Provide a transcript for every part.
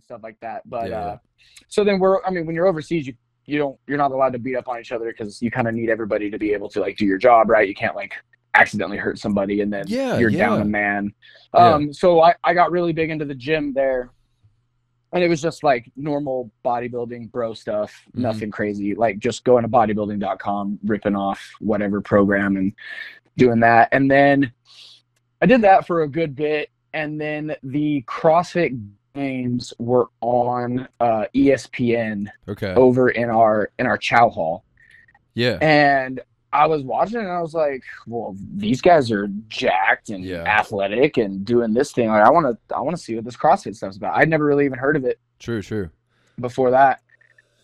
and stuff like that. But Yeah, uh, so then we're, I mean, when you're overseas, you you don't you're not allowed to beat up on each other because you kind of need everybody to be able to like do your job, right? You can't like accidentally hurt somebody and then Yeah, you're down yeah. a man. Yeah. Um, so I I got really big into the gym there. And it was just like normal bodybuilding bro stuff, Mhm. nothing crazy. Like just going to bodybuilding.com, ripping off whatever program and doing that. And then I did that for a good bit. And then the CrossFit games were on uh, ESPN Okay. over in our in our chow hall. Yeah. And I was watching it and I was like, well, these guys are jacked and Yeah. athletic and doing this thing. Like I want to I want to see what this CrossFit stuff's about. I'd never really even heard of it True. True. before that.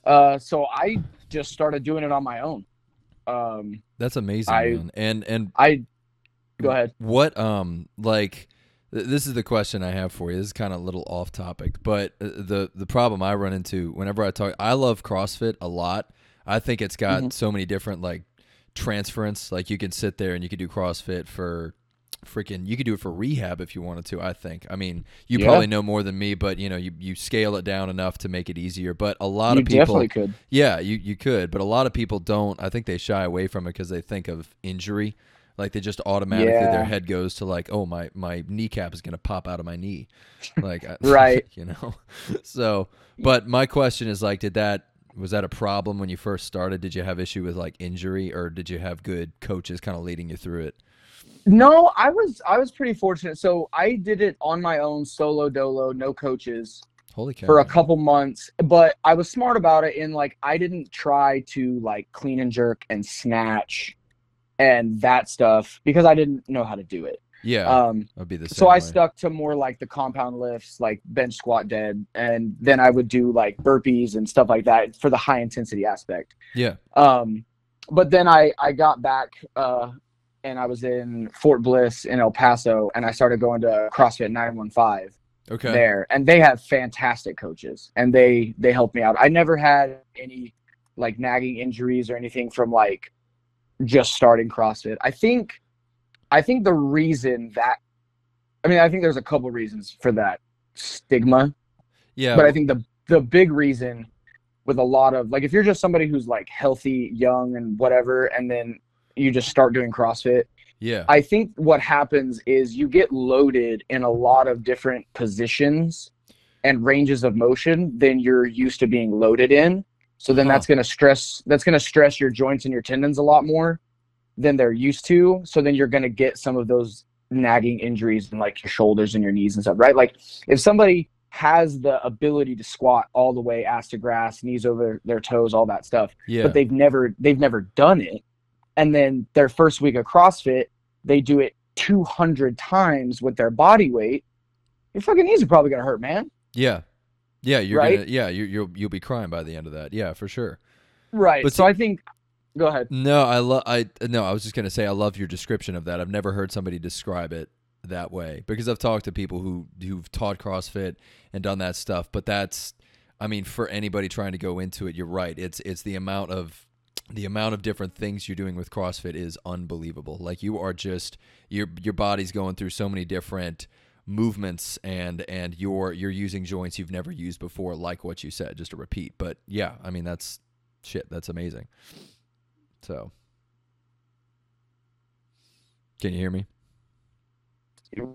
Uh, so I just started doing it on my own. Um, That's amazing, I- man. And and I go ahead. What um like this is the question I have for you. This is kind of a little off topic, but uh, the the problem I run into whenever I talk I love CrossFit a lot. I think it's got Mhm. so many different like transference. Like you can sit there and you can do CrossFit for freaking you could do it for rehab if you wanted to, I think. I mean, you Yeah. probably know more than me, but you know, you you scale it down enough to make it easier. But a lot You of people definitely could. yeah, you you could, but a lot of people don't. I think they shy away from it because they think of injury. Like they just automatically Yeah. their head goes to like, oh my my kneecap is gonna pop out of my knee, like uh, Right. you know. So, but my question is like, did that was that a problem when you first started? Did you have issue with like injury, or did you have good coaches kind of leading you through it? No, I was I was pretty fortunate. So I did it on my own, solo dolo, no coaches. Holy cow! for a couple months but i was smart about it in like i didn't try to like clean and jerk and snatch and that stuff because i didn't know how to do it yeah, um I'd be the same. so i way. stuck to more like the compound lifts like bench squat dead and then i would do like burpees and stuff like that for the high intensity aspect Yeah, um but then i i got back uh and i was in fort bliss in el paso and i started going to crossfit 915 okay, there and they have fantastic coaches and they they helped me out i never had any like nagging injuries or anything from like just starting crossfit. I think i think the reason that i mean i think there's a couple reasons for that stigma yeah, but i think the the big reason with a lot of like if you're just somebody who's like healthy young and whatever and then you just start doing crossfit yeah, I think what happens is you get loaded in a lot of different positions and ranges of motion than you're used to being loaded in. So then Huh. that's going to stress that's going to stress your joints and your tendons a lot more than they're used to. So then you're going to get some of those nagging injuries in like your shoulders and your knees and stuff, right? Like if somebody has the ability to squat all the way ass to grass, knees over their toes, all that stuff, yeah, but they've never they've never done it and then their first week of crossfit they do it 200 times with their body weight your fucking knees are probably gonna hurt man yeah, yeah. You're Right? gonna, yeah, you, you'll you'll be crying by the end of that. Yeah, for sure. right But so see- i think go ahead No, I love. I no, I was just gonna say I love your description of that. I've never heard somebody describe it that way because I've talked to people who who've taught CrossFit and done that stuff. But that's, I mean, for anybody trying to go into it, you're right. It's it's the amount of the amount of different things you're doing with CrossFit is unbelievable. Like you are just your your body's going through so many different movements and and you're you're using joints you've never used before like what you said just to repeat but yeah i mean that's shit that's amazing so, can you hear me? Hold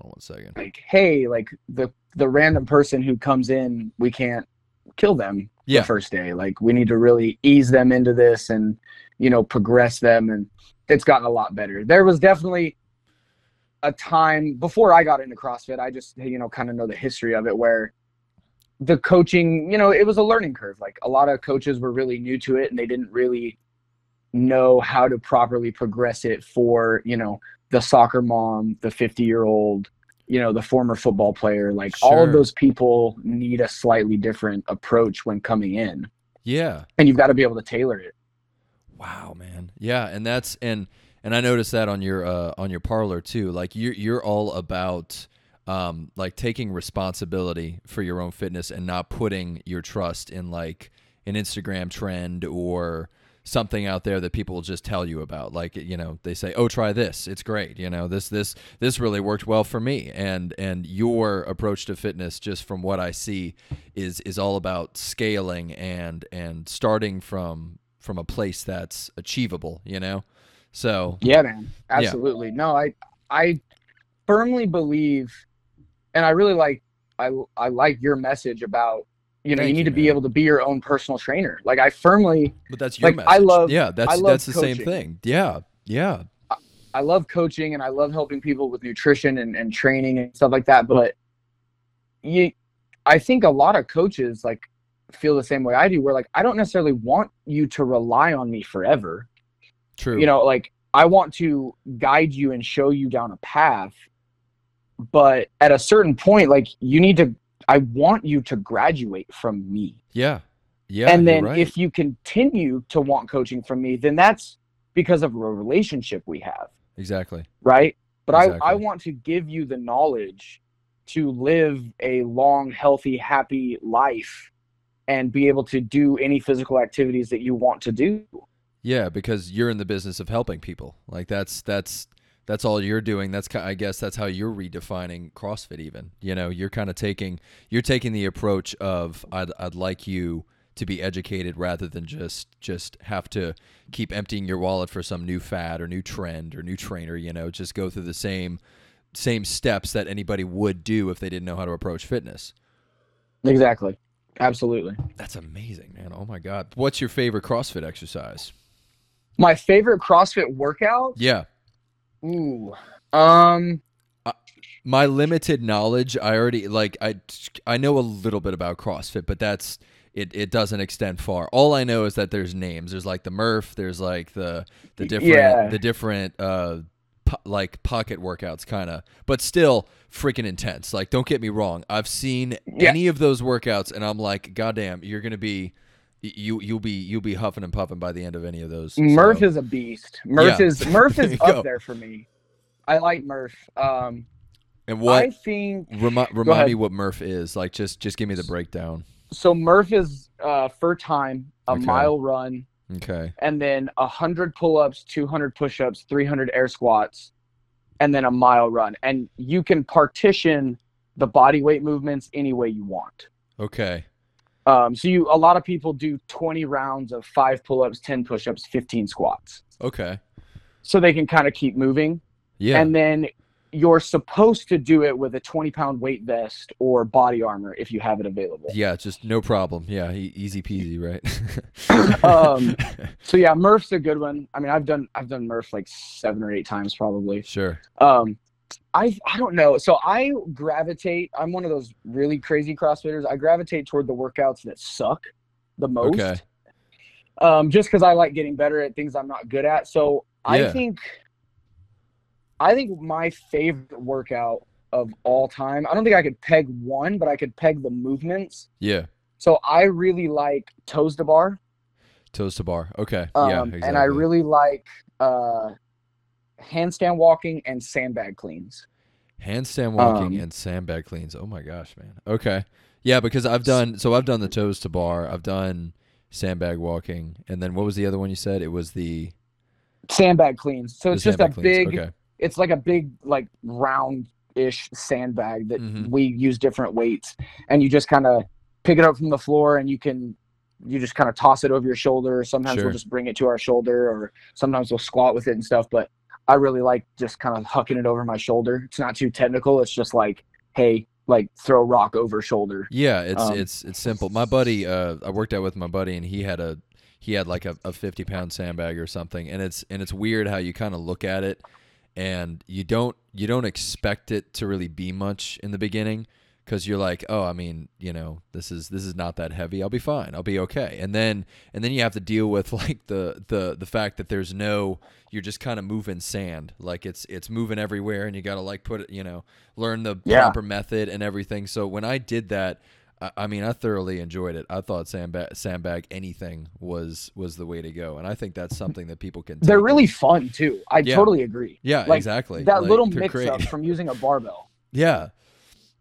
on one second. like hey like the the random person who comes in we can't kill them Yeah. the first day like we need to really ease them into this and you know progress them and it's gotten a lot better there was definitely a time before i got into crossfit i just you know kind of know the history of it where the coaching you know it was a learning curve. Like a lot of coaches were really new to it and they didn't really know how to properly progress it for you know the soccer mom the 50 year old you know the former football player. Like all of those people need a slightly different approach when coming in. Yeah. and you've got to be able to tailor it. Wow, man. Yeah, and that's and and I noticed that on your uh on your parlor too. Like you're you're all about um like taking responsibility for your own fitness and not putting your trust in like an Instagram trend or something out there that people will just tell you about. Like you know they say oh try this. It's great. You know this this this really worked well for me. And and your approach to fitness just from what i see is is all about scaling and and starting from from a place that's achievable you know so yeah man absolutely no i i firmly believe and i really like i i like your message about you know Thank you need you, to be man. able to be your own personal trainer like i firmly but that's your Like, message I love- yeah that's love that's the same thing yeah yeah I love coaching and I love helping people with nutrition and, and training and stuff like that. But you, I think a lot of coaches like feel the same way I do. Where like I don't necessarily want you to rely on me forever. True You know, like I want to guide you and show you down a path. But at a certain point, like you need to. I want you to graduate from me yeah yeah and then right. if you continue to want coaching from me then that's because of a relationship we have exactly right but I, I want to give you the knowledge to live a long healthy happy life and be able to do any physical activities that you want to do Yeah, because you're in the business of helping people. Like that's that's that's all you're doing. That's I guess that's how you're redefining CrossFit. Even you know you're kind of taking you're taking the approach of I'd I'd like you to be educated rather than just just have to keep emptying your wallet for some new fad or new trend or new trainer. You know, just go through the same same steps that anybody would do if they didn't know how to approach fitness. exactly absolutely That's amazing, man. Oh my god. What's your favorite CrossFit exercise? My favorite crossfit workout? Yeah. ooh. Um my limited knowledge i already like i i know a little bit about crossfit but that's it, it doesn't extend far. All i know is that there's names. There's like the murph there's like the the different Yeah. the different uh po- like pocket workouts kind of but still freaking intense. Like don't get me wrong. I've seen Yeah. any of those workouts and i'm like goddamn you're gonna be you you'll be you'll be huffing and puffing by the end of any of those Murph is a beast. Murph Yeah. is Murph is up there for me. I like Murph. Um, and what I think remi- remind me what murph is like just just give me the breakdown so. Murph is uh, for time a Okay. mile run, okay and then hundred pull-ups, two hundred push-ups, three hundred air squats, and then a mile run. And you can partition the body weight movements any way you want. okay Um, so you a lot of people do twenty rounds of five pull-ups, ten push-ups, fifteen squats, Okay. so they can kind of keep moving. Yeah. and then you're supposed to do it with a 20 pound weight vest or body armor if you have it available yeah, just no problem. Yeah, easy peasy, right? Um, so yeah murph's a good one i mean i've done i've done murph like seven or eight times probably sure. um i i don't know so i gravitate i'm one of those really crazy crossfitters i gravitate toward the workouts that suck the most Okay. um just because i like getting better at things i'm not good at so i think i think my favorite workout of all time i don't think i could peg one but i could peg the movements Yeah. so i really like toes to bar Toes to bar. Okay. um, yeah. Exactly. and i really like uh handstand walking and sandbag cleans handstand walking um, and sandbag cleans. Oh my gosh, man. Okay. Yeah, because I've done so I've done the toes to bar. I've done sandbag walking, and then what was the other one you said? It was the, sandbag cleans so it's just a cleans. big Okay. it's like a big like round ish sandbag that Mhm. we use different weights and you just kind of pick it up from the floor and you can you just kind of toss it over your shoulder sometimes Sure. we'll just bring it to our shoulder or sometimes we'll squat with it and stuff but i really like just kind of hucking it over my shoulder. It's not too technical. It's just like hey like throw rock over shoulder. Yeah, it's Um, it's it's simple. My buddy, uh, I worked out with my buddy, and he had a he had like a, a fifty pound sandbag or something, and it's and it's weird how you kind of look at it, and you don't you don't expect it to really be much in the beginning, because you're like, oh, I mean, you know, this is this is not that heavy. I'll be fine. I'll be okay. And then and then you have to deal with like the the the fact that there's no you're just kind of moving sand, like it's it's moving everywhere, and you got to like put it, you know, learn the Yeah. proper method and everything. So when I did that. I- I mean, I thoroughly enjoyed it. I thought sandbag, sandbag anything was was the way to go, and I think that's something that people can. they're really fun too i Yeah. totally agree yeah, like, exactly. that Like, little mix great. up from using a barbell Yeah,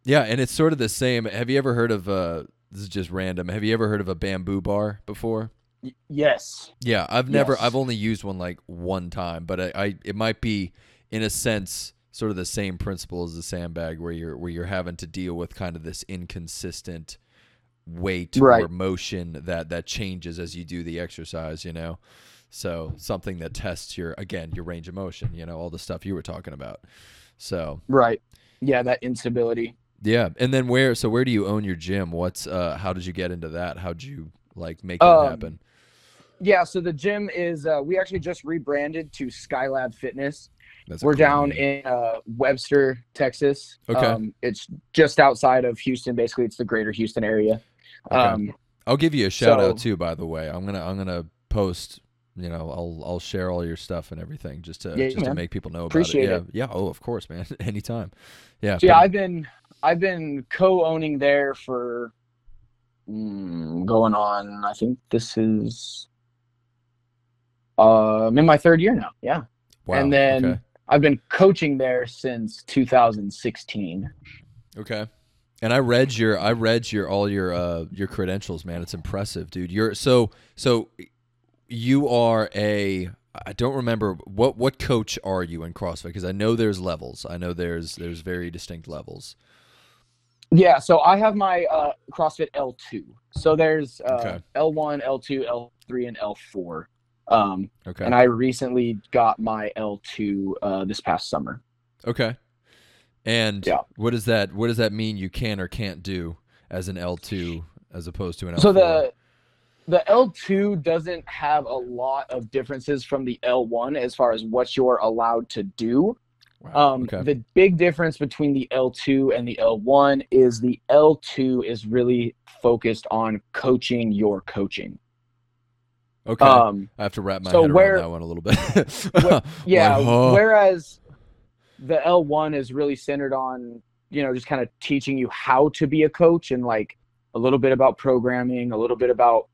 yeah, and it's sort of the same. Have you ever heard of uh? This is just random. Have you ever heard of a bamboo bar before? Y- yes. Yeah, I've never. Yes. I've only used one like one time, but I, I it might be in a sense sort of the same principle as the sandbag, where you're where you're having to deal with kind of this inconsistent weight or motion that that changes as you do the exercise. You know, so something that tests your again your range of motion. You know, all the stuff you were talking about. So Right. Yeah, that instability. Yeah, and then where? So where do you own your gym? What's uh? How did you get into that? How'd you like make that Um, happen? Yeah, so the gym is uh, we actually just rebranded to Skylab Fitness. That's We're cool down name. in uh, Webster, Texas. Okay. Um, it's just outside of Houston. Basically, it's the greater Houston area. Okay. Um, I'll give you a shout out too. By the way, I'm gonna I'm gonna post. You know, I'll I'll share all your stuff and everything just to Yeah, just to make people know about Appreciate it. Yeah, it. yeah. Oh, of course, man. Anytime. Yeah. so yeah, I've been I've been co-owning there for mm, going on. I think this is uh, I'm in my third year now. Yeah, wow, and then okay. I've been coaching there since 2016. Okay. And I read your I read your all your uh your credentials, man. It's impressive, dude. You're so so you are a I don't remember what what coach are you in CrossFit because I know there's levels. I know there's there's very distinct levels. Yeah, so I have my uh, CrossFit L2. So there's uh, Okay. L1, L2, L3, and L4. Um, Okay. And I recently got my L2 uh, this past summer. Okay. And Yeah. what does that what does that mean you can or can't do as an L2 as opposed to an L4? So the the L2 doesn't have a lot of differences from the L1 as far as what you're allowed to do. Wow, Um, okay. The big difference between the L2 and the L1 is the L2 is really focused on coaching your coaching. okay. Um, I have to wrap my so head where- around that one a little bit. Wh- yeah. Like, huh? Whereas the L1 is really centered on, you know, just kind of teaching you how to be a coach and like a little bit about programming, a little bit about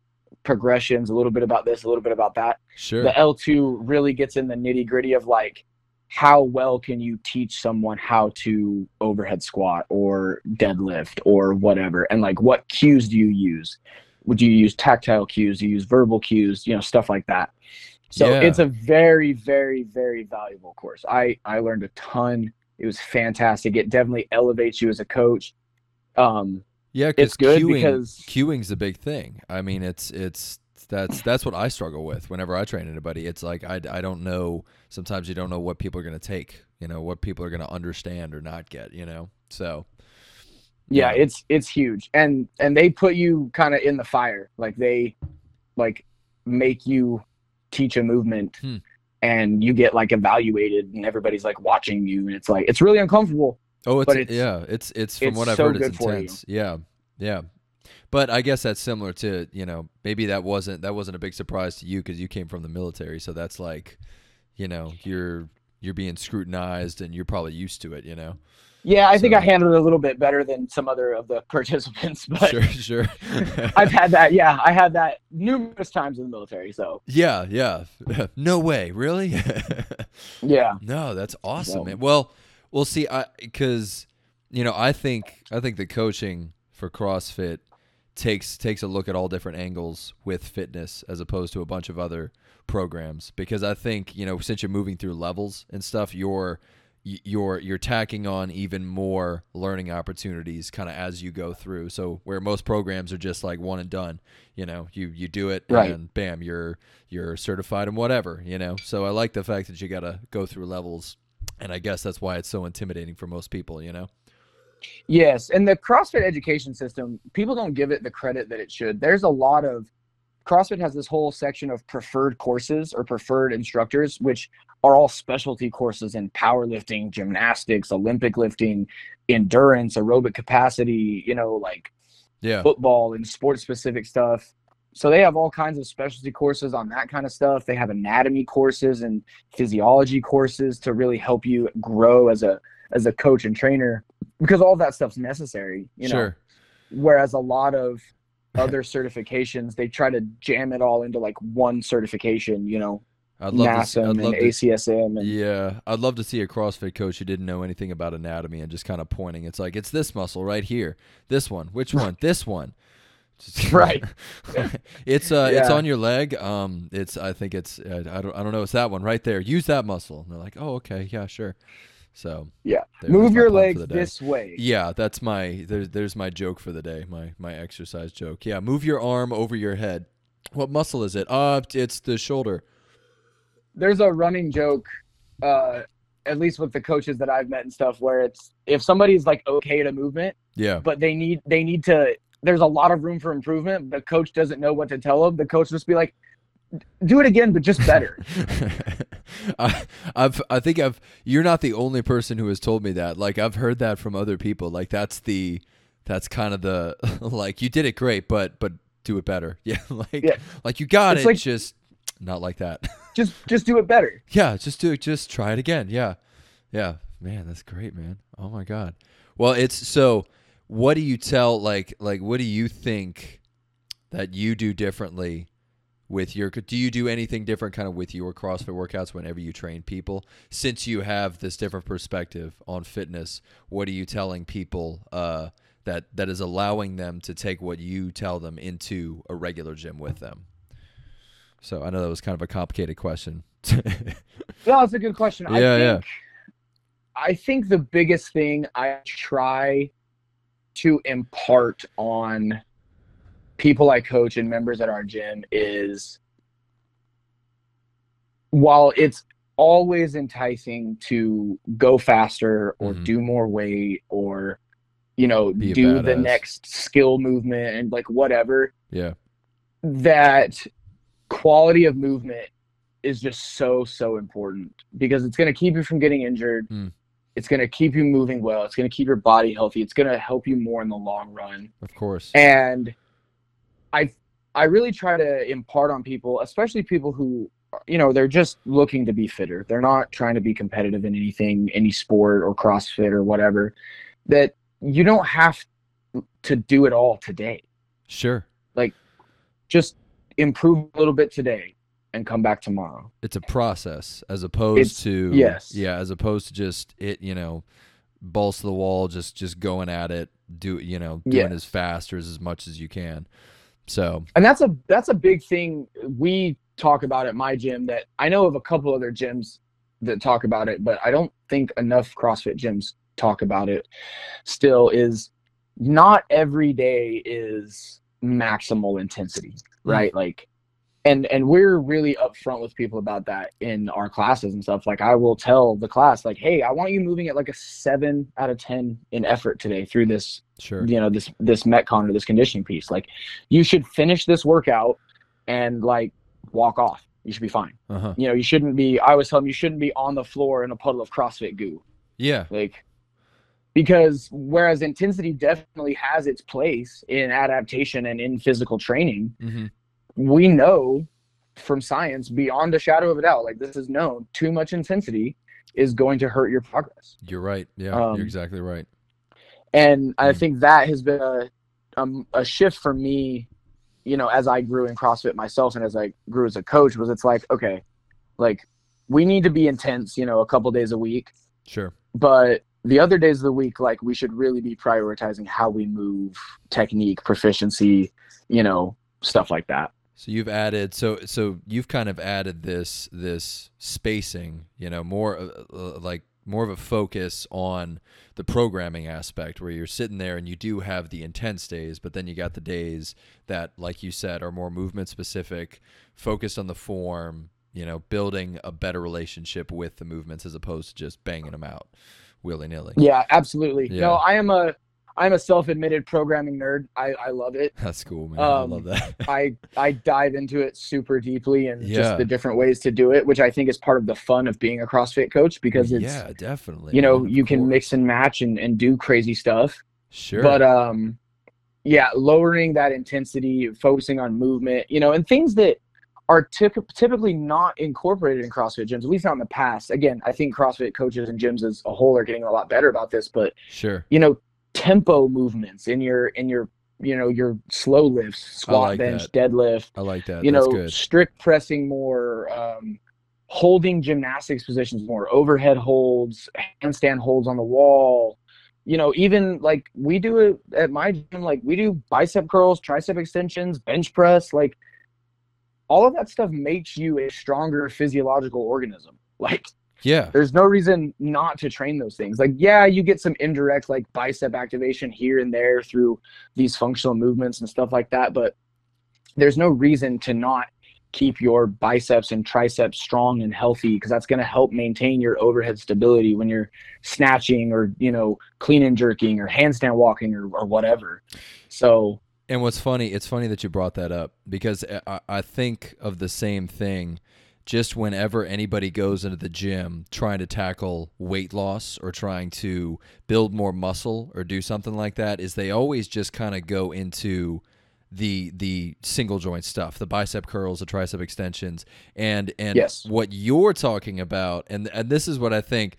progressions, a little bit about this, a little bit about that. Sure. The L2 really gets in the nitty gritty of like, how well can you teach someone how to overhead squat or deadlift or whatever? And like, what cues do you use? Would you use tactile cues? Do you use verbal cues? You know, stuff like that. So Yeah. it's a very, very, very valuable course. I I learned a ton. It was fantastic. It definitely elevates you as a coach. Um, Yeah, it's good cueing, because cueing's the big thing. I mean, it's it's that's that's what I struggle with whenever I train anybody. It's like I, I don't know. Sometimes you don't know what people are going to take. You know what people are going to understand or not get. You know, so yeah, Yeah. it's it's huge, and and they put you kind of in the fire. Like they like make you teach a movement, Hmm. and you get like evaluated, and everybody's like watching you, and it's like it's really uncomfortable. oh, it's, But it's- yeah, it's it's from it's what I've so heard, it's good for you. intense. Yeah, yeah. But I guess that's similar to you know maybe that wasn't that wasn't a big surprise to you because you came from the military, so that's like you know you're you're being scrutinized and you're probably used to it. You know. Yeah, I think I handled it a little bit better than some other of the participants, but sure, sure. I've had that. Yeah, I had that numerous times in the military. So Yeah, yeah. no way, really? yeah, no, that's awesome, So- man. Well, we'll see. I because you know, I think I think the coaching for CrossFit takes takes a look at all different angles with fitness as opposed to a bunch of other programs because I think you know since you're moving through levels and stuff, you're you're you're tacking on even more learning opportunities kind of as you go through. So where most programs are just like one and done, you know, you you do it Right. and bam, you're you're certified and whatever, you know. So I like the fact that you got to go through levels, and I guess that's why it's so intimidating for most people, you know. Yes, and the CrossFit education system, people don't give it the credit that it should. There's a lot of CrossFit has this whole section of preferred courses or preferred instructors, which are all specialty courses in powerlifting, gymnastics, Olympic lifting, endurance, aerobic capacity, you know, like Yeah. football and sports specific stuff. So they have all kinds of specialty courses on that kind of stuff. They have anatomy courses and physiology courses to really help you grow as a as a coach and trainer because all that stuff's necessary, you know. sure. Whereas a lot of other certifications, they try to jam it all into like one certification, you know, I'd love to. See, I'd NASM and love to ACSM and Yeah, I'd love to see a CrossFit coach who didn't know anything about anatomy and just kind of pointing. It's like it's this muscle right here, this one, which one, this one. Just- Right. it's uh it's on your leg. Um it's I think it's uh, I don't I don't know it's that one right there. Use that muscle. And they're like, "Oh, okay. Yeah, sure." So, Yeah. Move your legs this way. Yeah, that's my there's there's my joke for the day. My my exercise joke. Yeah, move your arm over your head. What muscle is it? Uh it's the shoulder. There's a running joke, uh, at least with the coaches that I've met and stuff, where it's if somebody's like okay to movement, Yeah. but they need they need to. There's a lot of room for improvement. The coach doesn't know what to tell them. The coach just be like, "Do it again, but just better." I, I've I think I've you're not the only person who has told me that. Like I've heard that from other people. Like that's the that's kind of the like you did it great, but but do it better. Yeah, like Yeah. like you got It's it, like- just not like that. just just do it better. yeah, just do it. Just try it again. Yeah, yeah, man, that's great, man. Oh my god. Well, it's so. What do you tell like like what do you think that you do differently with your do you do anything different kind of with your CrossFit workouts whenever you train people since you have this different perspective on fitness what are you telling people uh, that that is allowing them to take what you tell them into a regular gym with them so I know that was kind of a complicated question No, that's a good question. I Yeah, yeah. I think the biggest thing I try to impart on people I coach and members at our gym is while it's always enticing to go faster or Mhm. do more weight or you know do the next skill movement and like whatever yeah. that quality of movement is just so so important because it's going to keep you from getting injured. Mm. it's going to keep you moving well. It's going to keep your body healthy. It's going to help you more in the long run. Of course. And i i really try to impart on people especially people who you know they're just looking to be fitter they're not trying to be competitive in anything any sport or crossfit or whatever that you don't have to do it all today sure Like just improve a little bit today and come back tomorrow. it's a process as opposed It's- to yes. yeah as opposed to just it you know balls to the wall just just going at it do you know doing Yes. as fast or as, as much as you can so And that's a that's a big thing we talk about at my gym that I know of a couple other gyms that talk about it, but I don't think enough CrossFit gyms talk about it still is not every day is maximal intensity, mm. right? Like and and we're really upfront with people about that in our classes and stuff. Like I will tell the class like, "Hey, I want you moving at like a 7 out of 10 in effort today through this sure. you know this this metcon or this conditioning piece. Like you should finish this workout and like walk off. You should be fine. Uh-huh. You know you shouldn't be i was telling them you shouldn't be on the floor in a puddle of crossfit goo. Yeah. Like because whereas intensity definitely has its place in adaptation and in physical training hmm we know from science beyond a shadow of a doubt like this is known too much intensity is going to hurt your progress you're right yeah Um, you're exactly right and I Mm. think that has been a um, a shift for me, you know, as I grew in CrossFit myself and as I grew as a coach. Was it's like okay, like we need to be intense, you know, a couple days a week, sure but the other days of the week, like we should really be prioritizing how we move, technique, proficiency, you know, stuff like that. So you've added so so you've kind of added this this spacing, you know, more uh, uh, like more of a focus on the programming aspect where you're sitting there and you do have the intense days, but then you got the days that like you said are more movement specific, focused on the form, you know, building a better relationship with the movements as opposed to just banging them out willy-nilly. Yeah, absolutely. Yeah. No, I am a I'm a self-admitted programming nerd. I I love it. That's cool, man. Um, I love that. I I dive into it super deeply and Yeah. just the different ways to do it, which I think is part of the fun of being a CrossFit coach because it's yeah, definitely. you know man, you can course. mix and match and, and do crazy stuff. sure. But um yeah, lowering that intensity, focusing on movement, you know, and things that are typ- typically not incorporated in CrossFit gyms, at least not in the past. Again, I think CrossFit coaches and gyms as a whole are getting a lot better about this, but sure. you know tempo movements in your in your you know your slow lifts squat like bench that. deadlift I like that. you That's know good. strict pressing more um holding gymnastics positions more overhead holds handstand holds on the wall you know, even like we do it at my gym, like we do bicep curls, tricep extensions, bench press, like all of that stuff makes you a stronger physiological organism. Like Yeah. there's no reason not to train those things. Like, yeah, you get some indirect like bicep activation here and there through these functional movements and stuff like that, but there's no reason to not keep your biceps and triceps strong and healthy because that's going to help maintain your overhead stability when you're snatching or, you know, clean and jerking or handstand walking or, or whatever. So, And what's funny, it's funny that you brought that up because uh, I, I think of the same thing just whenever anybody goes into the gym trying to tackle weight loss or trying to build more muscle or do something like that is they always just kind of go into the the single joint stuff, the bicep curls, the tricep extensions, and and Yes. what you're talking about, and and this is what I think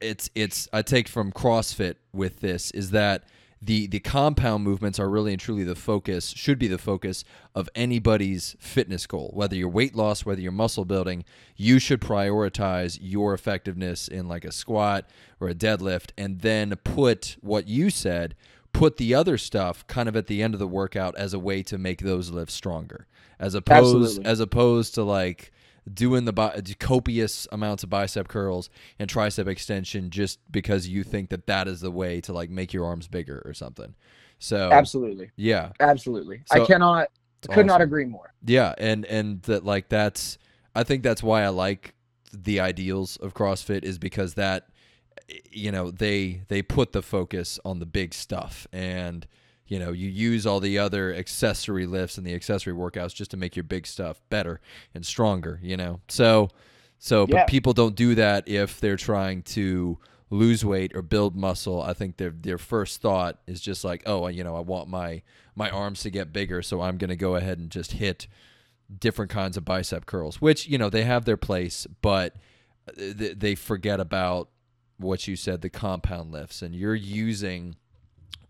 it's it's I take from CrossFit with this is that the the compound movements are really and truly the focus should be the focus of anybody's fitness goal whether you're weight loss whether you're muscle building you should prioritize your effectiveness in like a squat or a deadlift and then put what you said put the other stuff kind of at the end of the workout as a way to make those lifts stronger as opposed Absolutely. as opposed to like doing the bi- copious amounts of bicep curls and tricep extension just because you think that that is the way to like make your arms bigger or something. So absolutely. yeah, Absolutely. So- I cannot, could not agree more. yeah, and and that like that's I think that's why I like the ideals of CrossFit is because that you know they they put the focus on the big stuff and you know you use all the other accessory lifts and the accessory workouts just to make your big stuff better and stronger you know so so Yeah. but people don't do that if they're trying to lose weight or build muscle i think their their first thought is just like oh you know i want my my arms to get bigger so i'm going to go ahead and just hit different kinds of bicep curls which you know they have their place but uh, they, they forget about what you said the compound lifts and you're using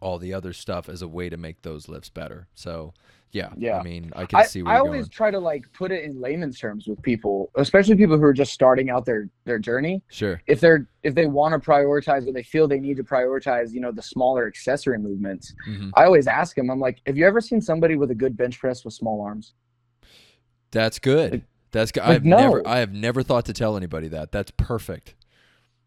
all the other stuff as a way to make those lifts better so yeah Yeah. i mean i can I, see where I always going try to like put it in layman's terms with people, especially people who are just starting out their their journey. sure If they're if they want to prioritize or they feel they need to prioritize, you know, the smaller accessory movements, Mhm. I always ask them, I'm like, have you ever seen somebody with a good bench press with small arms? that's good that's good like, i've never i have never thought to tell anybody that that's perfect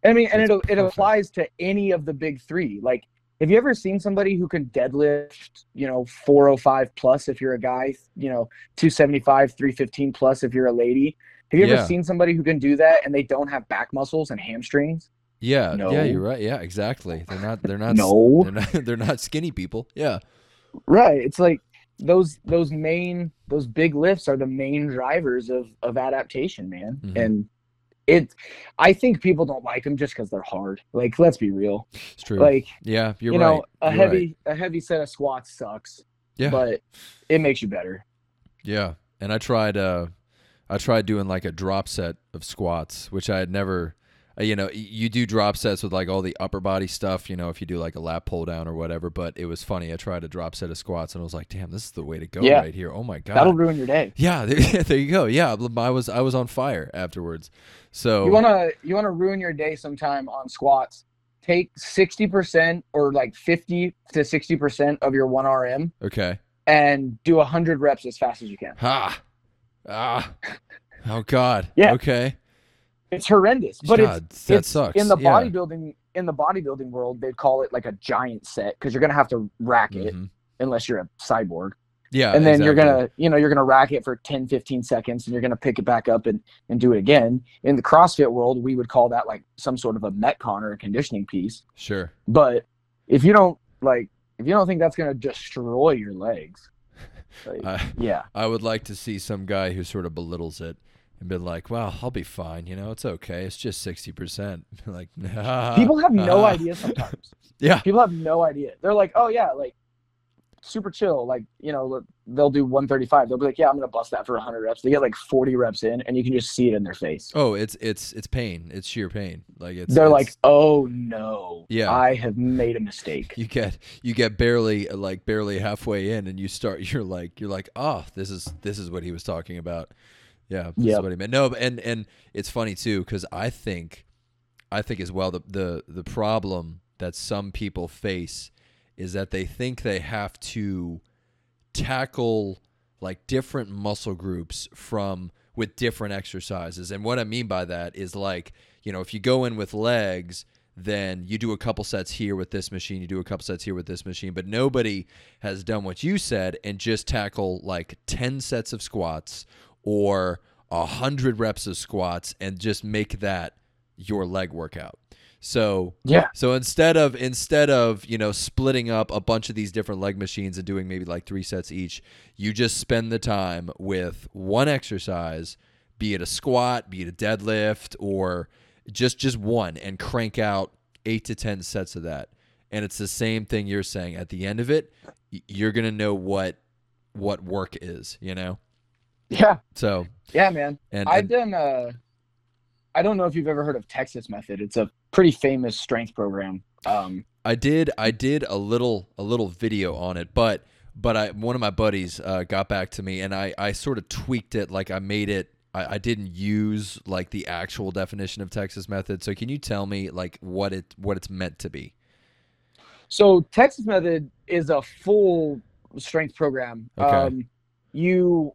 I mean, and it it applies to any of the big three. Like, have you ever seen somebody who can deadlift, you know, 405 plus if you're a guy, you know, 275, 315 plus if you're a lady? Have you ever seen somebody who can do that and they don't have back muscles and hamstrings? yeah No. yeah you're right yeah exactly they're not they're not No. they're not they're not skinny people yeah Right. It's like those those main those big lifts are the main drivers of of adaptation, man. Mhm. And it I think people don't like them just because they're hard. Like, let's be real. it's true Like, yeah you're you right know, a You're right. heavy a heavy set of squats sucks, yeah but it makes you better. Yeah, and I tried. Uh, I tried doing like a drop set of squats, which I had never. Uh, you know, you do drop sets with like all the upper body stuff. You know, if you do like a lat pull down or whatever. But it was funny. I tried a drop set of squats, and I was like, "Damn, this is the way to go Yeah. right here." Oh my god. That'll ruin your day. yeah, there, there you go. Yeah, I was I was on fire afterwards. So You wanna you wanna ruin your day sometime on squats. Take sixty percent or like fifty to sixty percent of your one RM okay. and do hundred reps as fast as you can. Ha. Ah. Oh god. Yeah. Okay. It's horrendous, but God, it's that it's sucks. in the Yeah. bodybuilding in the bodybuilding world. They'd call it like a giant set because you're gonna have to rack it Mhm. unless you're a cyborg, Yeah. and then you're gonna you know you're gonna rack it for 10, 15 seconds, and you're gonna pick it back up and and do it again. In the CrossFit world, we would call that like some sort of a metcon or a conditioning piece. Sure. But if you don't like, if you don't think that's gonna destroy your legs, like, yeah, I would like to see some guy who sort of belittles it and been like, "Well, I'll be fine. You know, it's okay. It's just sixty percent." Like, people have no idea sometimes. Yeah, People have no idea. They're like, oh yeah, like super chill. Like you know, they'll do 135. They'll be like, yeah, I'm gonna bust that for 100 reps. They get like 40 reps in, and you can just see it in their face. Oh, it's it's it's pain. It's sheer pain. Like it's. They're it's- like, oh no, Yeah. I have made a mistake. you get you get barely like barely halfway in, and you start. You're like you're like, oh, this is this is what he was talking about. Yeah, this is Yep. what meant. No, and and it's funny too because I think, I think as well the the the problem that some people face is that they think they have to tackle like different muscle groups from with different exercises. And what I mean by that is like, you know, if you go in with legs, then you do a couple sets here with this machine, you do a couple sets here with this machine, but nobody has done what you said and just tackle like 10 sets of squats or a 100 reps of squats and just make that your leg workout. So Yeah. so instead of instead of you know splitting up a bunch of these different leg machines and doing maybe like three sets each, you just spend the time with one exercise, be it a squat, be it a deadlift, or just just one, and crank out eight to ten sets of that. And it's the same thing you're saying. At the end of it, you're gonna know what what work is. You know. Yeah. So Yeah, man. and, I've and done uh I don't know if you've ever heard of Texas Method. It's a pretty famous strength program. Um I did I did a little a little video on it, but but I one of my buddies uh, got back to me and I I sort of tweaked it like I made it I, I didn't use like the actual definition of Texas method. So can you tell me like what it what it's meant to be? so Texas Method is a full strength program. Okay. Um you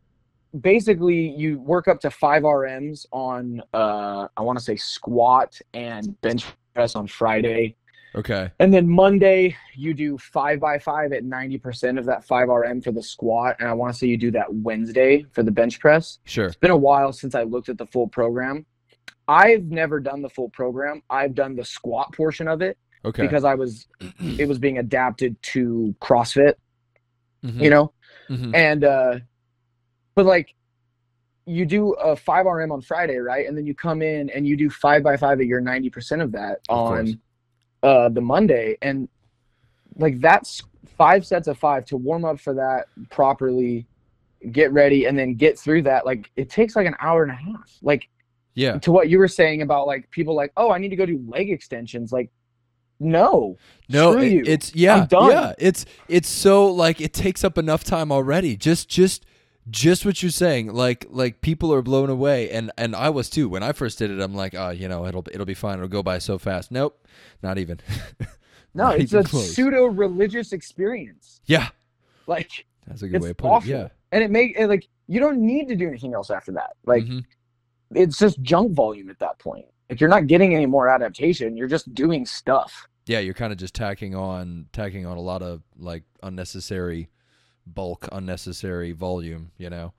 basically you work up to 5 RMs on uh I want to say squat and bench press on Friday. Okay. And then Monday, you do five by five at 90% of that 5 RM for the squat. And I want to say you do that Wednesday for the bench press. Sure. It's been a while since I looked at the full program. I've never done the full program. I've done the squat portion of it Okay. because I was, it was being adapted to CrossFit, Mhm. you know? Mhm. And, uh, but like, you do a 5 RM on Friday, right? And then you come in and you do 5 by 5 at your 90% of that Of on uh, the Monday, and like that's five sets of five to warm up for that properly, get ready, and then get through that. Like it takes like an hour and a half. Like Yeah. to what you were saying about like people like, oh, I need to go do leg extensions. Like, no, No, it- it's yeah, I'm done. yeah. It's it's so like it takes up enough time already. Just just just what you're saying. Like like people are blown away, and and I was too when I first did it. I'm like, oh, you know, it'll it'll be fine. It'll go by so fast. Nope, not even. no, Not it's even a close. pseudo religious experience. Yeah, Like, that's a good It's way of putting awful. it. Yeah, and it make it like you don't need to do anything else after that. Like, Mhm. it's just junk volume at that point. Like you're not getting any more adaptation. You're just doing stuff. yeah, you're kind of just tacking on tacking on a lot of like unnecessary bulk, unnecessary volume. You know,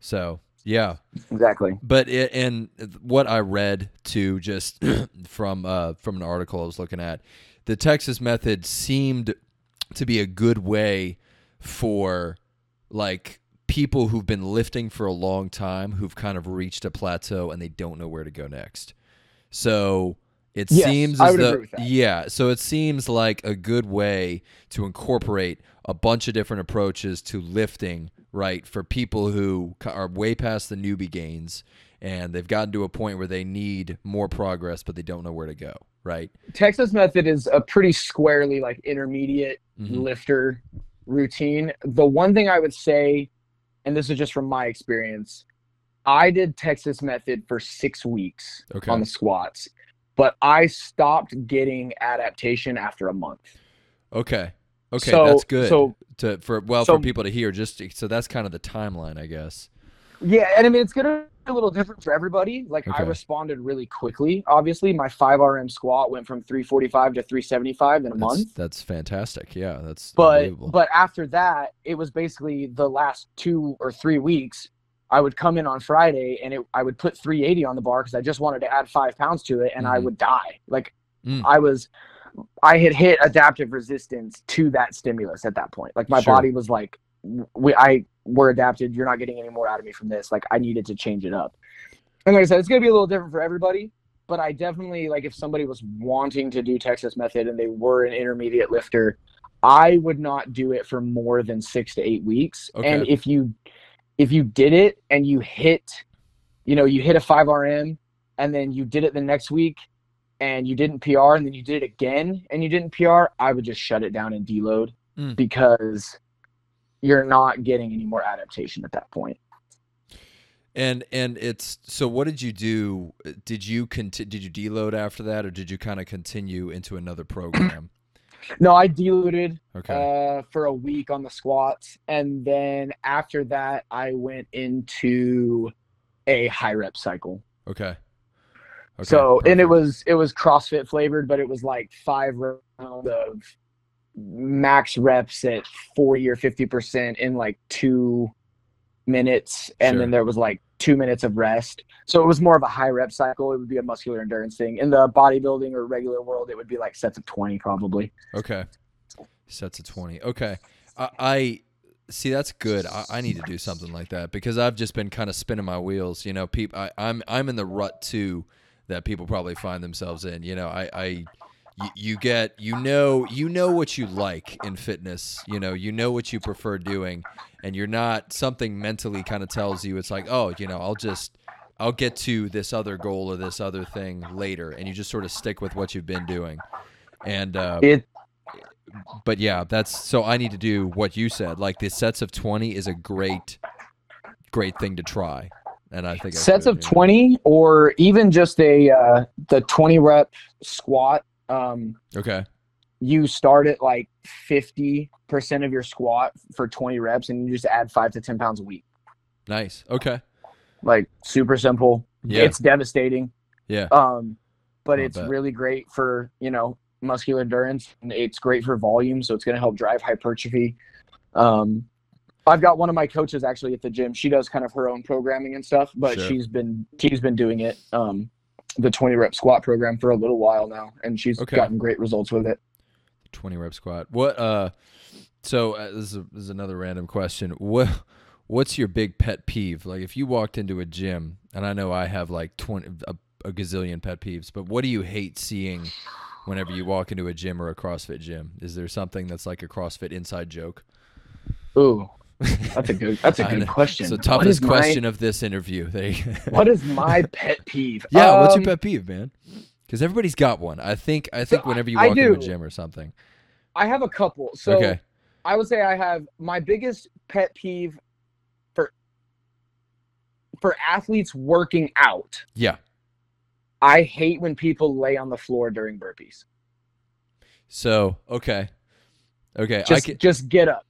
so yeah. Exactly. but it, and what I read too, just from uh, from an article I was looking at, the Texas method seemed to be a good way for like people who've been lifting for a long time who've kind of reached a plateau and they don't know where to go next. So it Yes, seems I as would though agree with that. yeah, so it seems like a good way to incorporate a bunch of different approaches to lifting, right? For people who are way past the newbie gains and they've gotten to a point where they need more progress but they don't know where to go, right? Texas method is a pretty squarely like intermediate Mhm. lifter routine. The one thing I would say, and this is just from my experience, I did Texas method for six weeks Okay. on the squats, but I stopped getting adaptation after a month. Okay. Okay, So- that's good. so- to for well so- for people to hear just so that's kind of the timeline, I guess. Yeah, and I mean it's gonna be a little different for everybody. Like I responded really quickly. Obviously, my five RM squat went from 345 to 375 in a That's, month. that's fantastic. Yeah, that's but but after that it was basically the last two or three weeks i would come in on friday and it, i would put 380 on the bar because i just wanted to add five pounds to it and i Mhm. would die. Like Mm. i was i had hit adaptive resistance to that stimulus at that point. Like my Sure. body was like we i we're adapted. You're not getting any more out of me from this. Like i needed to change it up. And like i said it's going to be a little different for everybody but i definitely like if somebody was wanting to do texas method and they were an intermediate lifter i would not do it for more than six to eight weeks. And if you if you did it and you hit you know you hit a 5 rm and then you did it the next week and you didn't pr and then you did it again and you didn't pr i would just shut it down and deload Mm. because you're not getting any more adaptation at that point And and it's so. What did you do? Did you conti- Did you deload after that, or did you kind of continue into another program? No, I deloaded Okay. uh, for a week on the squats, and then after that, I went into a high rep cycle. okay. Okay. so and it was it was CrossFit flavored, but it was like five rounds of max reps at forty or fifty percent in like two minutes, and Sure. then there was like two minutes of rest. So it was more of a high rep cycle. It would be a muscular endurance thing. In the bodybuilding or regular world, it would be like sets of twenty probably. Okay. Sets of 20. Okay. I, I see that's good. I, I need to do something like that because I've just been kind of spinning my wheels. You know, people I, I'm I'm in the rut too that people probably find themselves in. You know, I, I you, you get you know you know what you like in fitness. You know, you know what you prefer doing and you're not something mentally kind of tells you it's like, oh, you know, I'll just I'll get to this other goal or this other thing later and you just sort of stick with what you've been doing. And uh It but yeah, that's so I need to do what you said. Like the sets of twenty is a great, great thing to try, and I think sets should, of yeah. 20 or even just a uh, the 20 rep squat um, Okay, you start at like 50% of your squat for 20 reps and you just add 5 to 10 pounds a week nice. Okay, like super simple Yeah. it's devastating yeah, um, but I'll it's bet. really great for you know muscular endurance and it's great for volume so it's going to help drive hypertrophy um, I've got one of my coaches actually at the gym. She does kind of her own programming and stuff, but Sure. she's been she's been doing it um, the 20 rep squat program for a little while now, and she's Okay. gotten great results with it. twenty rep squat. What? Uh, so uh, this, is this is another random question. What? What's your big pet peeve? Like if you walked into a gym, and I know I have like twenty a, a gazillion pet peeves, but what do you hate seeing whenever you walk into a gym or a CrossFit gym? Is there something that's like a CrossFit inside joke? Ooh, that's a good that's a good question. It's the toughest my- question of this interview. There you go. what is my pet peeve? Yeah, what's your Um, pet peeve, man? Because everybody's got one. I think. I think I- whenever you walk into a gym or something. I have a couple. So okay. I would say I have my biggest pet peeve for for athletes working out. Yeah. I hate when people lay on the floor during burpees. So okay. Okay. I Just can, just get up.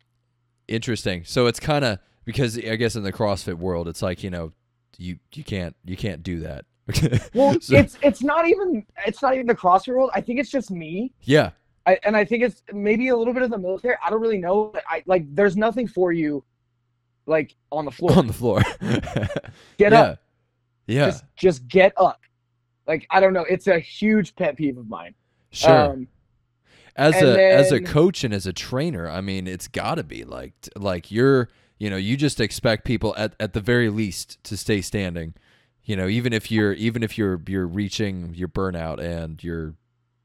Interesting. So it's kind of because I guess in the CrossFit world, it's like you know, you you can't you can't do that. Well, So- it's it's not even it's not even the CrossFit world. I think it's just me. yeah. I, and I think it's maybe a little bit of the military. I don't really know. but I like there's nothing for you like on the floor. On the floor. Get yeah. up. Yeah. Just just get up. Like I don't know. It's a huge pet peeve of mine. sure. Um, as and a as a coach and as a trainer i mean it's got to be like like you're you know you just expect people at, at the very least to stay standing you know even if you're even if you're you're reaching your burnout and you're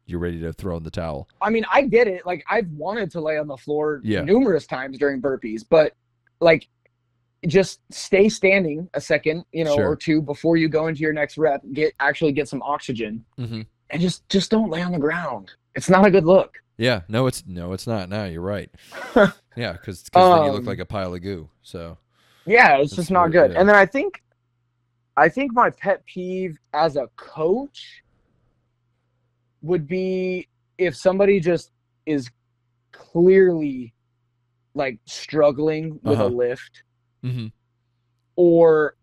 you're ready to throw in the towel I mean, I get it. Like I've wanted to lay on the floor Yeah. numerous times during burpees, but like just stay standing a second, you know, Sure. or two before you go into your next rep. Get actually get some oxygen, Mhm. And just just don't lay on the ground. It's not a good look. yeah no it's no it's not now you're right yeah because then you look Um, like a pile of goo so Yeah, it's just not good. yeah. And then I think, I think my pet peeve as a coach would be if somebody just is clearly like struggling with Uh-huh. a lift hmm or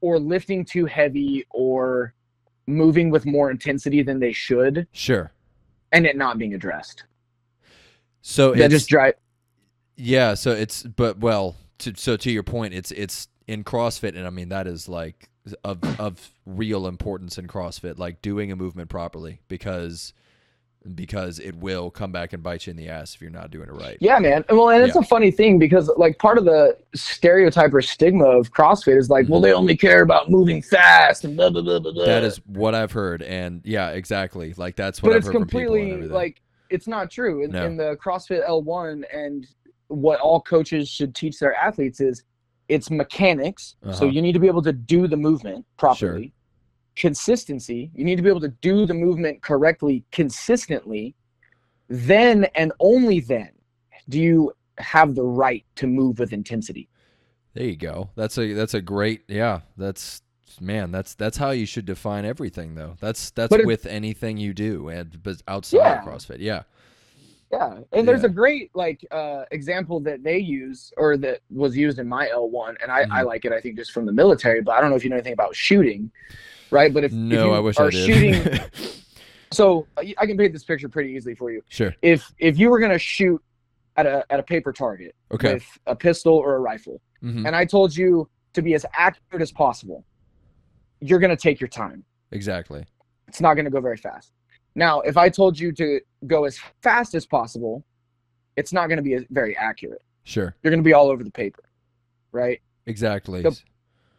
or lifting too heavy or moving with more intensity than they should sure and it not being addressed. so That it's just drive Yeah, so it's but well, to, so to your point, it's it's in CrossFit, and I mean that is like of of real importance in CrossFit, like doing a movement properly because because it will come back and bite you in the ass if you're not doing it right. Yeah, man. Well, and it's Yeah. a funny thing because like part of the stereotype or stigma of CrossFit is like, well, they only care about moving fast and blah blah blah blah. blah. That is what I've heard, and yeah, exactly. Like that's what but I've it's heard from and completely like it's not true in, No. in the CrossFit L1 and what all coaches should teach their athletes is it's mechanics. So Uh-huh. you need to be able to do the movement properly. Consistency. You need to be able to do the movement correctly consistently. Then and only then do you have the right to move with intensity. There you go. That's a that's a great yeah. That's man. That's that's how you should define everything though. That's that's it- with anything you do and but outside Yeah. of CrossFit. Yeah. Yeah, and there's Yeah. a great like uh, example that they use or that was used in my L1, and I, Mm-hmm. I like it. I think just from the military, but I don't know if you know anything about shooting, right? But if, if No, you I wish are I did. shooting, so uh, I can paint this picture pretty easily for you. sure. If if you were gonna shoot at a at a paper target Okay. with a pistol or a rifle, hmm and I told you to be as accurate as possible, you're gonna take your time. Exactly. It's not gonna go very fast. Now, if I told you to go as fast as possible, it's not gonna be as, very accurate. Sure. you're going to be all over the paper, right? Exactly. The-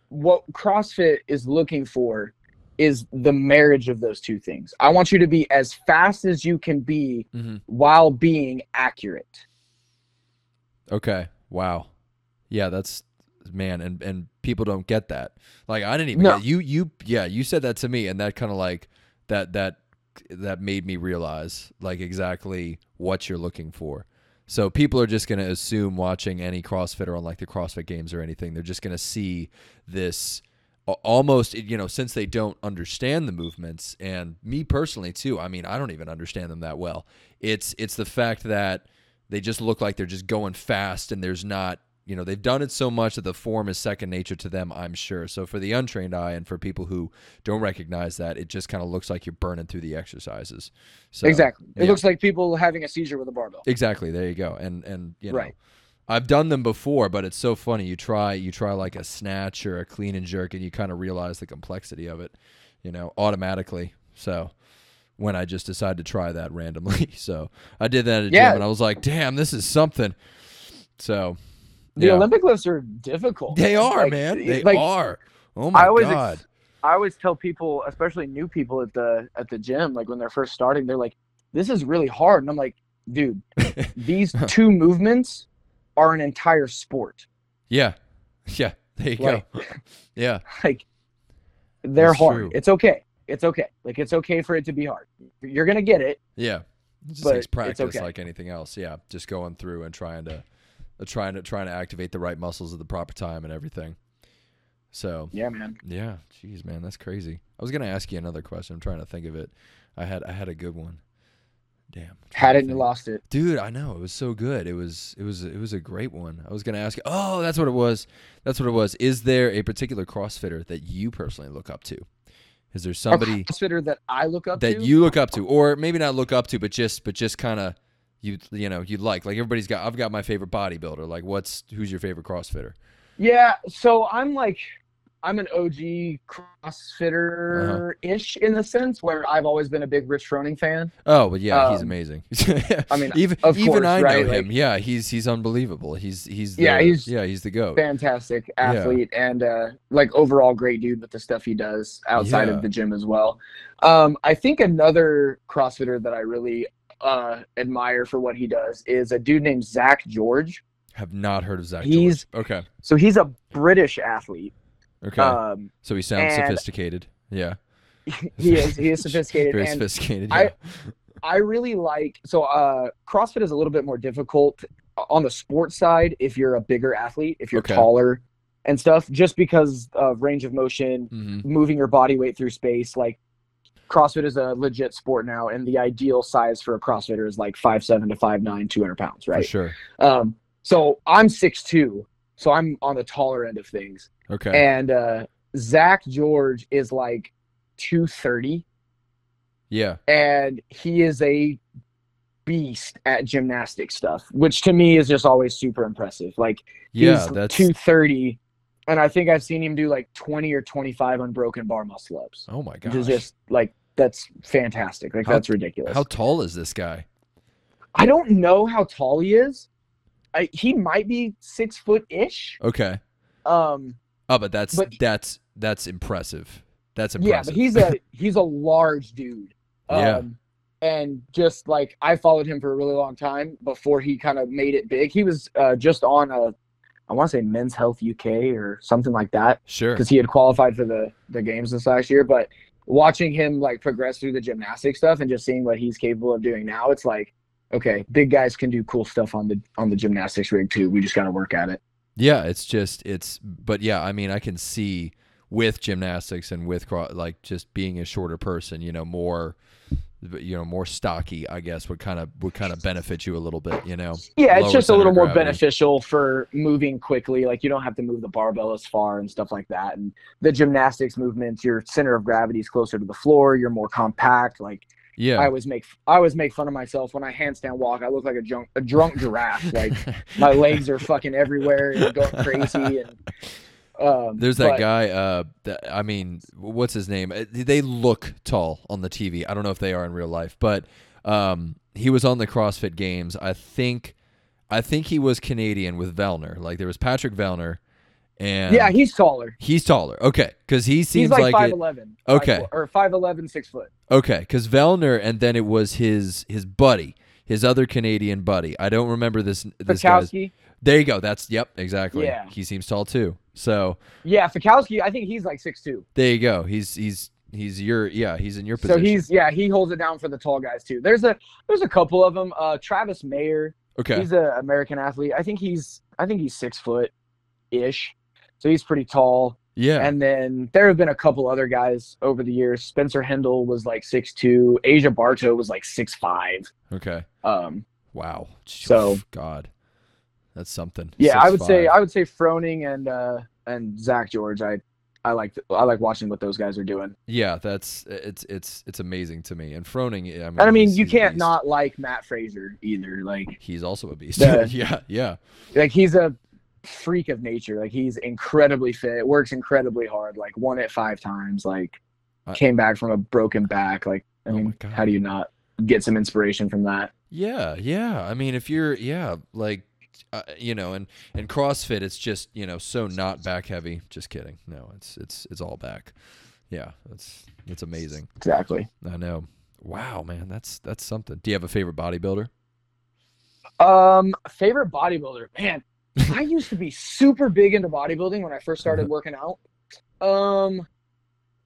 What CrossFit is looking for is the marriage of those two things. I want you to be as fast as you can be hmm while being accurate. Okay. Wow. Yeah, that's man, and and people don't get that. Like I didn't even No. you. You yeah, you said that to me, and that kind of like that that that made me realize like exactly what you're looking for. So people are just gonna assume watching any CrossFit or on like the CrossFit games or anything, they're just gonna see this almost you know since they don't understand the movements and me personally too i mean i don't even understand them that well it's it's the fact that they just look like they're just going fast and there's not you know they've done it so much that the form is second nature to them i'm sure so for the untrained eye and for people who don't recognize that it just kind of looks like you're burning through the exercises so exactly. It yeah. looks like people having a seizure with a barbell. exactly there you go and and you know Right. I've done them before, but it's so funny. You try you try like a snatch or a clean and jerk, and you kind of realize the complexity of it, you know, automatically. So when I just decided to try that randomly, so I did that at a Yeah. gym, and I was like, "Damn, this is something." So The yeah, Olympic lifts are difficult. they are, Like, man. They like, are. Oh my I always ex- god. I always tell people, especially new people at the at the gym, like when they're first starting, they're like, "This is really hard," and I'm like, "Dude, these two movements are an entire sport. yeah, yeah. There you go. yeah, Like, they're That's hard. true. It's okay. It's okay. Like, it's okay for it to be hard. You're gonna get it. yeah. It just takes it's practice, okay. like anything else. Yeah, just going through and trying to, uh, trying to trying to activate the right muscles at the proper time and everything. So Yeah, man. Yeah, jeez, man, that's crazy. I was gonna ask you another question. I'm trying to think of it. I had I had a good one. Damn. Had to it and you lost it. Dude, I know it was so good. It was it was it was a great one. I was gonna ask you. Oh, that's what it was. That's what it was. Is there a particular CrossFitter that you personally look up to? Is there somebody a CrossFitter that I look up that to. you look up to, or maybe not look up to, but just but just kind of you you know you like like everybody's got. I've got my favorite bodybuilder. Like, what's who's your favorite CrossFitter? yeah. So I'm like, I'm an OG CrossFitter ish in the sense where I've always been a big Rich Froning fan. Oh, but yeah, he's Um, amazing. I mean, even of even course, I know right? him. Like- yeah, he's he's unbelievable. He's he's the, Yeah, he's yeah he's the goat. Fantastic athlete and uh, like overall great dude with the stuff he does outside Yeah. of the gym as well. Um, I think another CrossFitter that I really uh, admire for what he does is a dude named Zack George. Have not heard of Zack He's- George. Okay, So he's a British athlete. Okay. Um, so he sounds and- sophisticated. Yeah, he is he is sophisticated very sophisticated. I- Yeah. I really like so uh CrossFit is a little bit more difficult on the sports side if you're a bigger athlete, if you're Okay. taller and stuff, just because of range of motion, Mhm. moving your body weight through space. Like CrossFit is a legit sport now, and the ideal size for a CrossFitter is like five seven to five nine, 200 pounds, right? For sure. Um, so I'm six two, so I'm on the taller end of things, Okay. and uh, Zack George is like two thirty yeah. and he is a beast at gymnastic stuff, which to me is just always super impressive. Like Yeah. he's That's 230, and I think I've seen him do like 20 or 25 unbroken bar muscle ups, oh my is just like that's fantastic. Like How- that's ridiculous. How tall is this guy? I don't know how tall he is. I, he might be six foot ish. Okay. Um, Oh, but that's But- that's that's impressive. That's impressive. yeah, but he's a he's a large dude. Um, Yeah. And just like I followed him for a really long time before he kind of made it big. He was uh, just on a, I want to say Men's Health UK or something like that sure. because he had qualified for the the games this last year. But watching him like progress through the gymnastic stuff and just seeing what he's capable of doing now, it's like, okay, big guys can do cool stuff on the on the gymnastics rig too. We just got to work at it. Yeah, it's just it's but yeah, I mean I can see with gymnastics and with like just being a shorter person, you know, more you know, more stocky, I guess would kind of would kind of benefit you a little bit, you know. Yeah, it's Lower just a little more gravity. beneficial for moving quickly. Like you don't have to move the barbell as far and stuff like that. And the gymnastics movements, your center of gravity is closer to the floor. You're more compact. Like Yeah. I always make I always make fun of myself when I handstand walk. I look like a drunk a drunk giraffe. Like my legs are fucking everywhere and going crazy. And um, There's that but- guy. Uh, that, I mean, what's his name? Uh, They look tall on the TV. I don't know if they are in real life, but um, he was on the CrossFit Games. I think, I think he was Canadian with Vellner. Like there was Patrick Vellner, and Yeah, he's taller. he's taller. Okay, because he seems He's like like five it- eleven. Okay. or five eleven, six foot. Okay, because Vellner, and then it was his his buddy, his other Canadian buddy. I don't remember this. This guy's. There you go. That's yep, exactly. Yeah. He seems tall too. So Yeah, Fikowski. I think he's like six two. there you go. He's he's he's your yeah. He's in your position. So he's yeah he holds it down for the tall guys too. There's a there's a couple of them. Uh, Travis Mayer. okay. He's an American athlete. I think he's I think he's six foot ish. So he's pretty tall. yeah. And then there have been a couple other guys over the years. Spencer Hendel was like six two. Asia Barto was like six five. okay. Um, Wow. So- God, that's something. yeah, I would say I would say Froning and uh, and Zack George. I I like I like watching what those guys are doing. yeah, that's it's it's it's amazing to me. And Froning, I mean, And I mean, you can't not like Mat Fraser either. Like He's also a beast. The- yeah, yeah. like he's a freak of nature. Like he's incredibly fit, works incredibly hard. Like won it five times. Like I- came back from a broken back. Like I Oh mean, how do you not get some inspiration from that? Yeah, yeah. I mean, if you're, yeah, like, uh, you know, and and CrossFit, it's just you know so not back heavy. Just kidding. No, it's it's it's all back. Yeah, that's that's amazing. Exactly. I know. Wow, man, that's that's something. Do you have a favorite bodybuilder? Um, favorite bodybuilder, man. I used to be super big into bodybuilding when I first started working out. Um,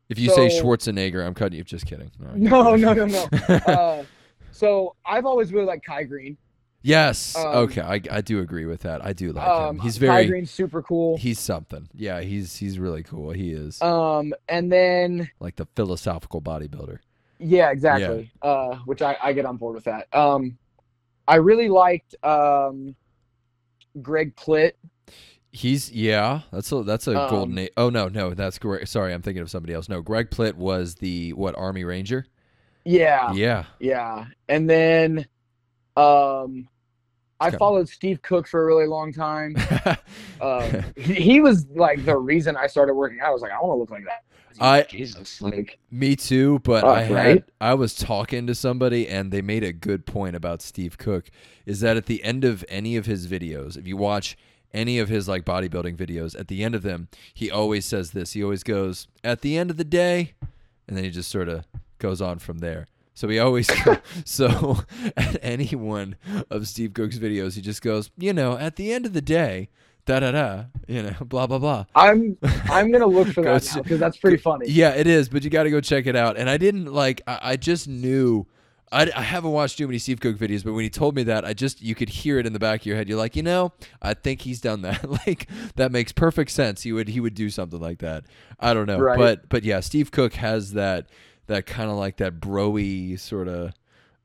If you say Schwarzenegger, I'm cutting you. Just kidding. I'm No, no, no, uh, so I've always really liked Kai Greene. yes. um, okay, I, I do agree with that. I do like Um, him. He's Kai very Greene's super cool. he's something. Yeah, he's he's really cool. He is Um, and then like the philosophical bodybuilder. Yeah, exactly. Uh, which I, I get on board with that. Um, I really liked um, Greg Plitt. He's yeah, that's a that's a Um, golden age. Oh no, no, that's Greg. Sorry, I'm thinking of somebody else. No, Greg Plitt was the what Army Ranger? Yeah, yeah. Yeah, And then um, I followed Steve Cook for a really long time. Um, he, he was like the reason I started working out. I was like, I want to look like that. I- Jesus, like me too. But Oh, I had right? I was talking to somebody and they made a good point about Steve Cook. Is that at the end of any of his videos, if you watch any of his like bodybuilding videos, at the end of them, he always says this. He always goes, "At the end of the day," and then he just sort of goes on from there. So he always so at any one of Steve Cook's videos, he just goes, you know, at the end of the day, da da da, you know, blah blah blah. I'm I'm gonna look for that because that's pretty funny. Yeah, it is, but you got to go check it out. And I didn't like, I, I just knew. I, I haven't watched too many Steve Cook videos, but when he told me that, I just you could hear it in the back of your head. You're like, you know, I think he's done that. like that makes perfect sense. He would he would do something like that. I don't know, Right. but but yeah, Steve Cook has that that kind of like that broy sort of.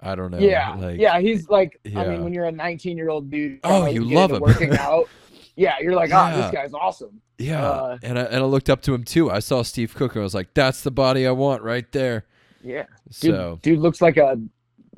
I don't know. yeah, like, yeah. He's like, I mean, when you're a 19 year old dude, Oh, you love him. Working out. Yeah, you're like, ah, Yeah. this guy's awesome. yeah. Uh, and I and I looked up to him too. I saw Steve Cook and I was like, that's the body I want right there. Yeah, dude, So, dude looks like a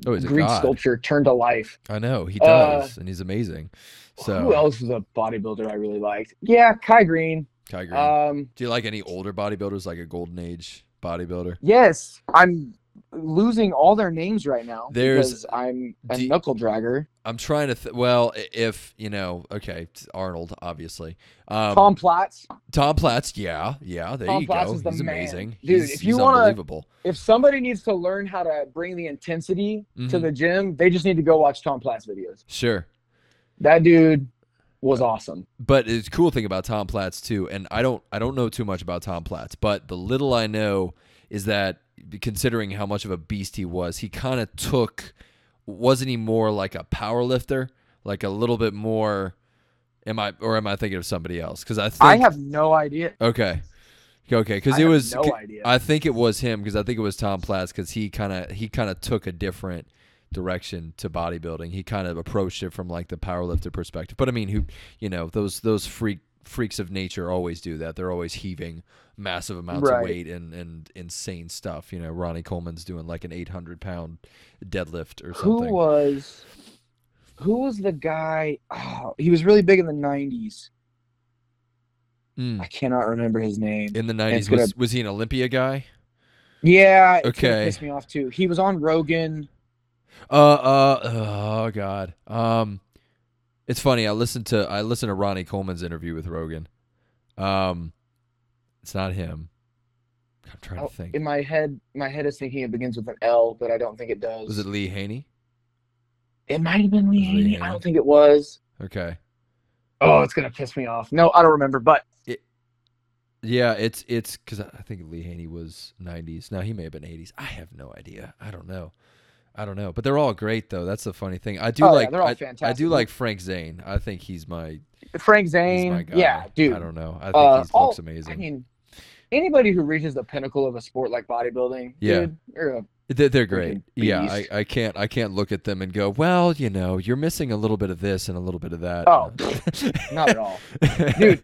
oh, he's a Greek sculpture turned to life. I know he Uh, does, and he's amazing. So Who else was a bodybuilder I really liked? Yeah, Kai Greene. Kai Greene. Um, Do you like any older bodybuilders, like a golden age bodybuilder? yes, I'm losing all their names right now There's- because I'm a Do- knuckle dragger. I'm trying to. Th- well, if you know, okay, Arnold, obviously. Um, Tom Platz. Tom Platz, yeah, yeah. There Tom you Platz go. is the he's man. amazing, Dude, He's, if you wanna- unbelievable. If somebody needs to learn how to bring the intensity to Mhm. the gym, they just need to go watch Tom Platz videos. Sure, That dude was awesome. but it's cool thing about Tom Platz too, and I don't, I don't know too much about Tom Platz, but the little I know is that considering how much of a beast he was, he kind of took. Wasn't he more like a power lifter, like a little bit more? Am I or am I thinking of somebody else? Because I think I have no idea. okay, okay, because I it was. no idea. I think it was him because I think it was Tom Platz because he kind of he kind of took a different direction to bodybuilding. He kind of approached it from like the powerlifter perspective. But I mean, who you know those those freak freaks of nature always do that. They're always heaving massive amounts Right. of weight and and insane stuff. You know, Ronnie Coleman's doing like an 800 pound deadlift or something. Who was who was the guy? Oh, he was really big in the '90s. Mm. I cannot remember his name. In the 90s, gonna- was, was he an Olympia guy? Yeah, Okay. piss me off too. He was on Rogan. Uh, uh, oh god. Um, it's funny. I listened to I listened to Ronnie Coleman's interview with Rogan. Um, it's not him. I'm trying Oh, to think. in my head, my head is thinking it begins with an L, but I don't think it does. Was it Lee Haney? It might have been Lee it Lee Haney. Haney? I don't think it was. Okay. Oh, it's gonna piss me off. No, I don't remember. But Yeah, it's it's because I think Lee Haney was 90s. Now he may have been 80s. I have no idea. I don't know. I don't know. But they're all great though. That's the funny thing. I do Oh, yeah, like they're all I, I do like Frank Zane. I think he's my Frank my Zane, guy. yeah, dude. I don't know. I think Uh, he all- looks amazing. I mean, anybody who reaches the pinnacle of a sport like bodybuilding, Yeah. dude, you're a They're, they're great. Yeah, I. I can't I can't look at them and go, well, you know, you're missing a little bit of this and a little bit of that. Oh, not at all. Dude,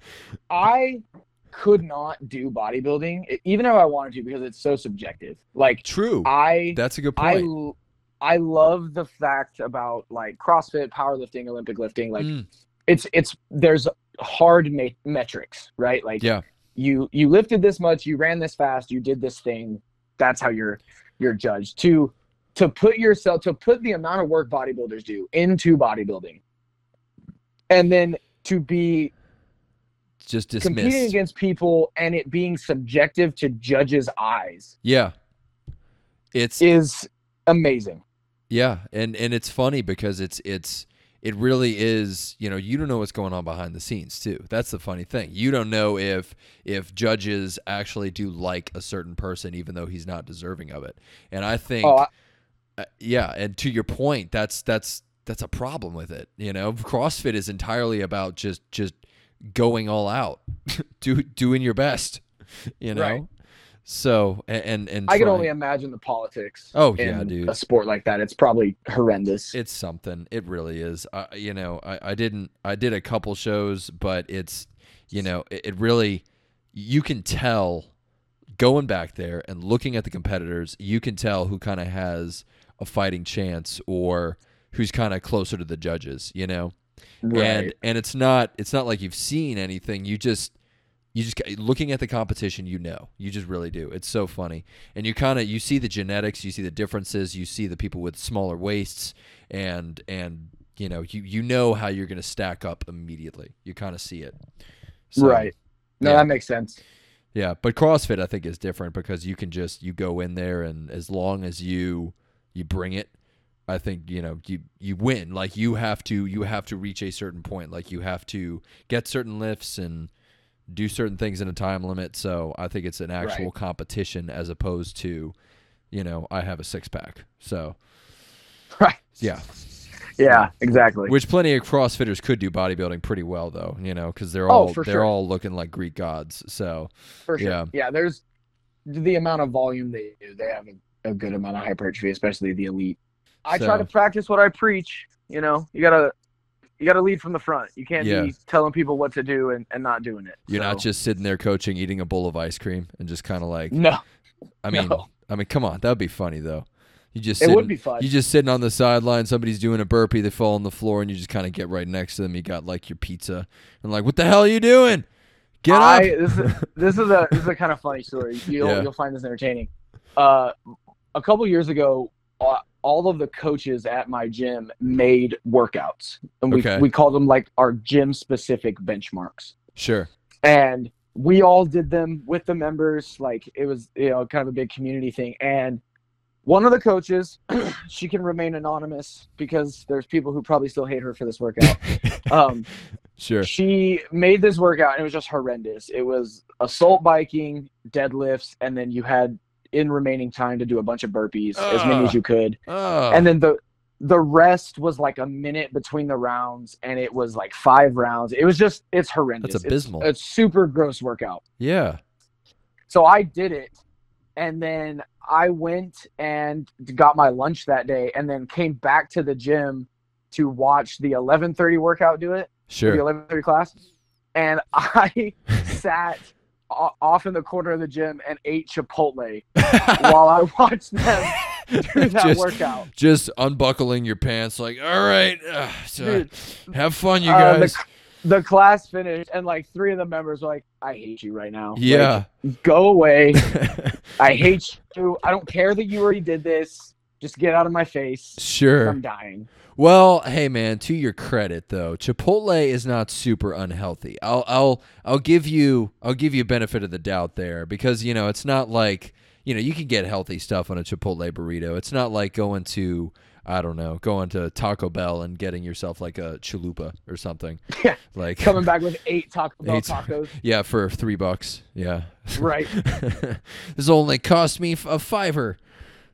I could not do bodybuilding, even if I wanted to, because it's so subjective. Like True. I, That's a good point. l- I love the fact about like CrossFit, powerlifting, Olympic lifting. Like Mm, it's it's there's hard ma- metrics, right? Like yeah. you you lifted this much, you ran this fast, you did this thing. That's how you're you're judged. To to put yourself to put the amount of work bodybuilders do into bodybuilding, and then to be Just dismissed. competing against people and it being subjective to judges' eyes Yeah. It's is amazing. Yeah, and and it's funny because it's it's it really is, you know, you don't know what's going on behind the scenes too. That's the funny thing. You don't know if if judges actually do like a certain person even though he's not deserving of it. And I think Oh, I, Uh, yeah, and to your point, that's that's that's a problem with it. You know, CrossFit is entirely about just just going all out, do doing your best. You know, Right. So and and I can try- only imagine the politics. Oh, yeah, dude. A sport like that, it's probably horrendous. it's something. It really is. I you know, I, I didn't. I did a couple shows, but it's you know, it, it really you can tell going back there and looking at the competitors, you can tell who kind of has a fighting chance or who's kind of closer to the judges, you know. right. And and it's not it's not like you've seen anything. You just you just looking at the competition, you know. You just really do. It's so funny. And you kind of you see the genetics, you see the differences, you see the people with smaller waists and and you know, you you know how you're going to stack up immediately. You kind of see it. So, right. No, yeah. that makes sense. yeah, but CrossFit I think is different because you can just you go in there and as long as you you bring it, I think you know you you win. Like you have to you have to reach a certain point. Like you have to get certain lifts and do certain things in a time limit. So I think it's an actual Right. competition as opposed to, you know, I have a six pack. So Right. yeah, Yeah, exactly. which plenty of CrossFitters could do bodybuilding pretty well though. You know, because they're Oh, all for they're sure. all looking like Greek gods. So For sure. yeah. Yeah. there's the amount of volume they do. They have a, a good amount of hypertrophy, especially the elite. I try to practice what I preach. You know, you gotta you gotta lead from the front. You can't Yeah. be telling people what to do and, and not doing it. you're not just sitting there coaching, eating a bowl of ice cream, and just kind of like no. I mean, No. I mean, come on, that would be funny though. You just It sitting, would be fun. You just sitting on the sideline, somebody's doing a burpee, they fall on the floor, and you just kind of get right next to them. You got like your pizza, and like, what the hell are you doing? Get up! I, this is this is a this is a kind of funny story. You'll Yeah. you'll find this entertaining. Uh, a couple years ago, uh, all of the coaches at my gym made workouts, and we Okay. we called them like our gym specific benchmarks. sure. and we all did them with the members like it was you know kind of a big community thing and one of the coaches she can remain anonymous because there's people who probably still hate her for this workout um Sure. she made this workout and it was just horrendous it was assault biking deadlifts and then you had in remaining time to do a bunch of burpees as many as you could Oh, and then the the rest was like a minute between the rounds and it was like five rounds it was just it's horrendous That's It's- abysmal. it's, super gross workout Yeah. so i did it and then i went and got my lunch that day and then came back to the gym to watch the 11:30 workout do it Sure. the Sure. 11:30 class and i sat off in the corner of the gym and ate chipotle while i watched them do that just, workout. just unbuckling your pants, like, all right, uh, so Dude, have fun, you uh, the guys. the class finished and like three of the members were like i hate you right now. Like, yeah. go away. I hate you. I don't care that you already did this. Just get out of my face. Sure. i'm dying Well, hey man, to your credit though, Chipotle is not super unhealthy. I'll I'll I'll give you I'll give you benefit of the doubt there because you know, it's not like, you know, you can get healthy stuff on a Chipotle burrito. It's not like going to I don't know, going to Taco Bell and getting yourself like a chalupa or something. Yeah. Like coming back with eight taco bell Eight- tacos Yeah, for 3 bucks. Yeah. right this only cost me a fiver.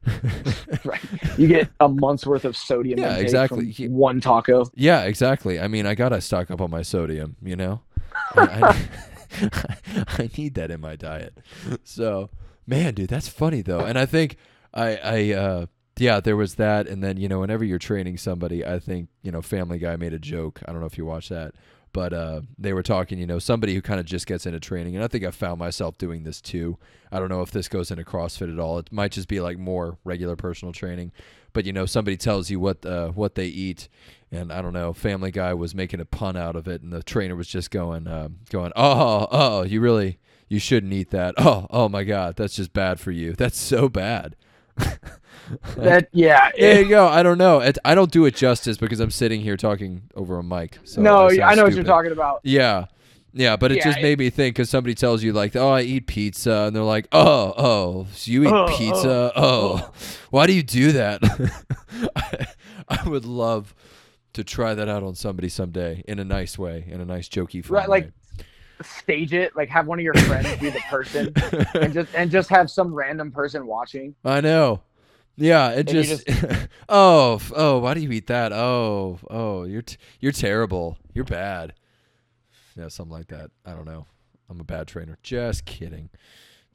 right you get a month's worth of sodium Yeah, exactly. one taco Yeah, exactly. I mean, I gotta stock up on my sodium. You know, I, I, I need that in my diet. So, man, dude, that's funny though. And I think I, I, uh, yeah, there was that. And then you know, whenever you're training somebody, I think you know, Family Guy made a joke. I don't know if you watched that, but uh, they were talking. You know, somebody who kind of just gets into training, and I think I found myself doing this too. I don't know if this goes into CrossFit at all. It might just be like more regular personal training. But you know, somebody tells you what uh, what they eat, and I don't know. Family Guy was making a pun out of it, and the trainer was just going, um, going, oh, oh, you really, you shouldn't eat that. Oh, oh my God, that's just bad for you. That's so bad. that yeah There you eh. go. I don't know. It, I don't do it justice because I'm sitting here talking over a mic. So no I know what you're talking about Yeah. Yeah, but it Yeah, just it- made me think because somebody tells you like, "Oh, I eat pizza," and they're like, "Oh, oh, so you eat Oh, pizza? Oh, oh, oh. why do you do that?" I, I would love to try that out on somebody someday in a nice way, in a nice jokey fun Right, like, way. Stage it like have one of your friends be the person and just and just have some random person watching I know. Yeah, it you just, oh, oh, why do you eat that? Oh, oh, you're t- you're terrible. You're bad. Yeah, something like that. I don't know. I'm a bad trainer. Just kidding.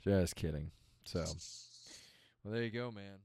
Just kidding. So, well, there you go, man.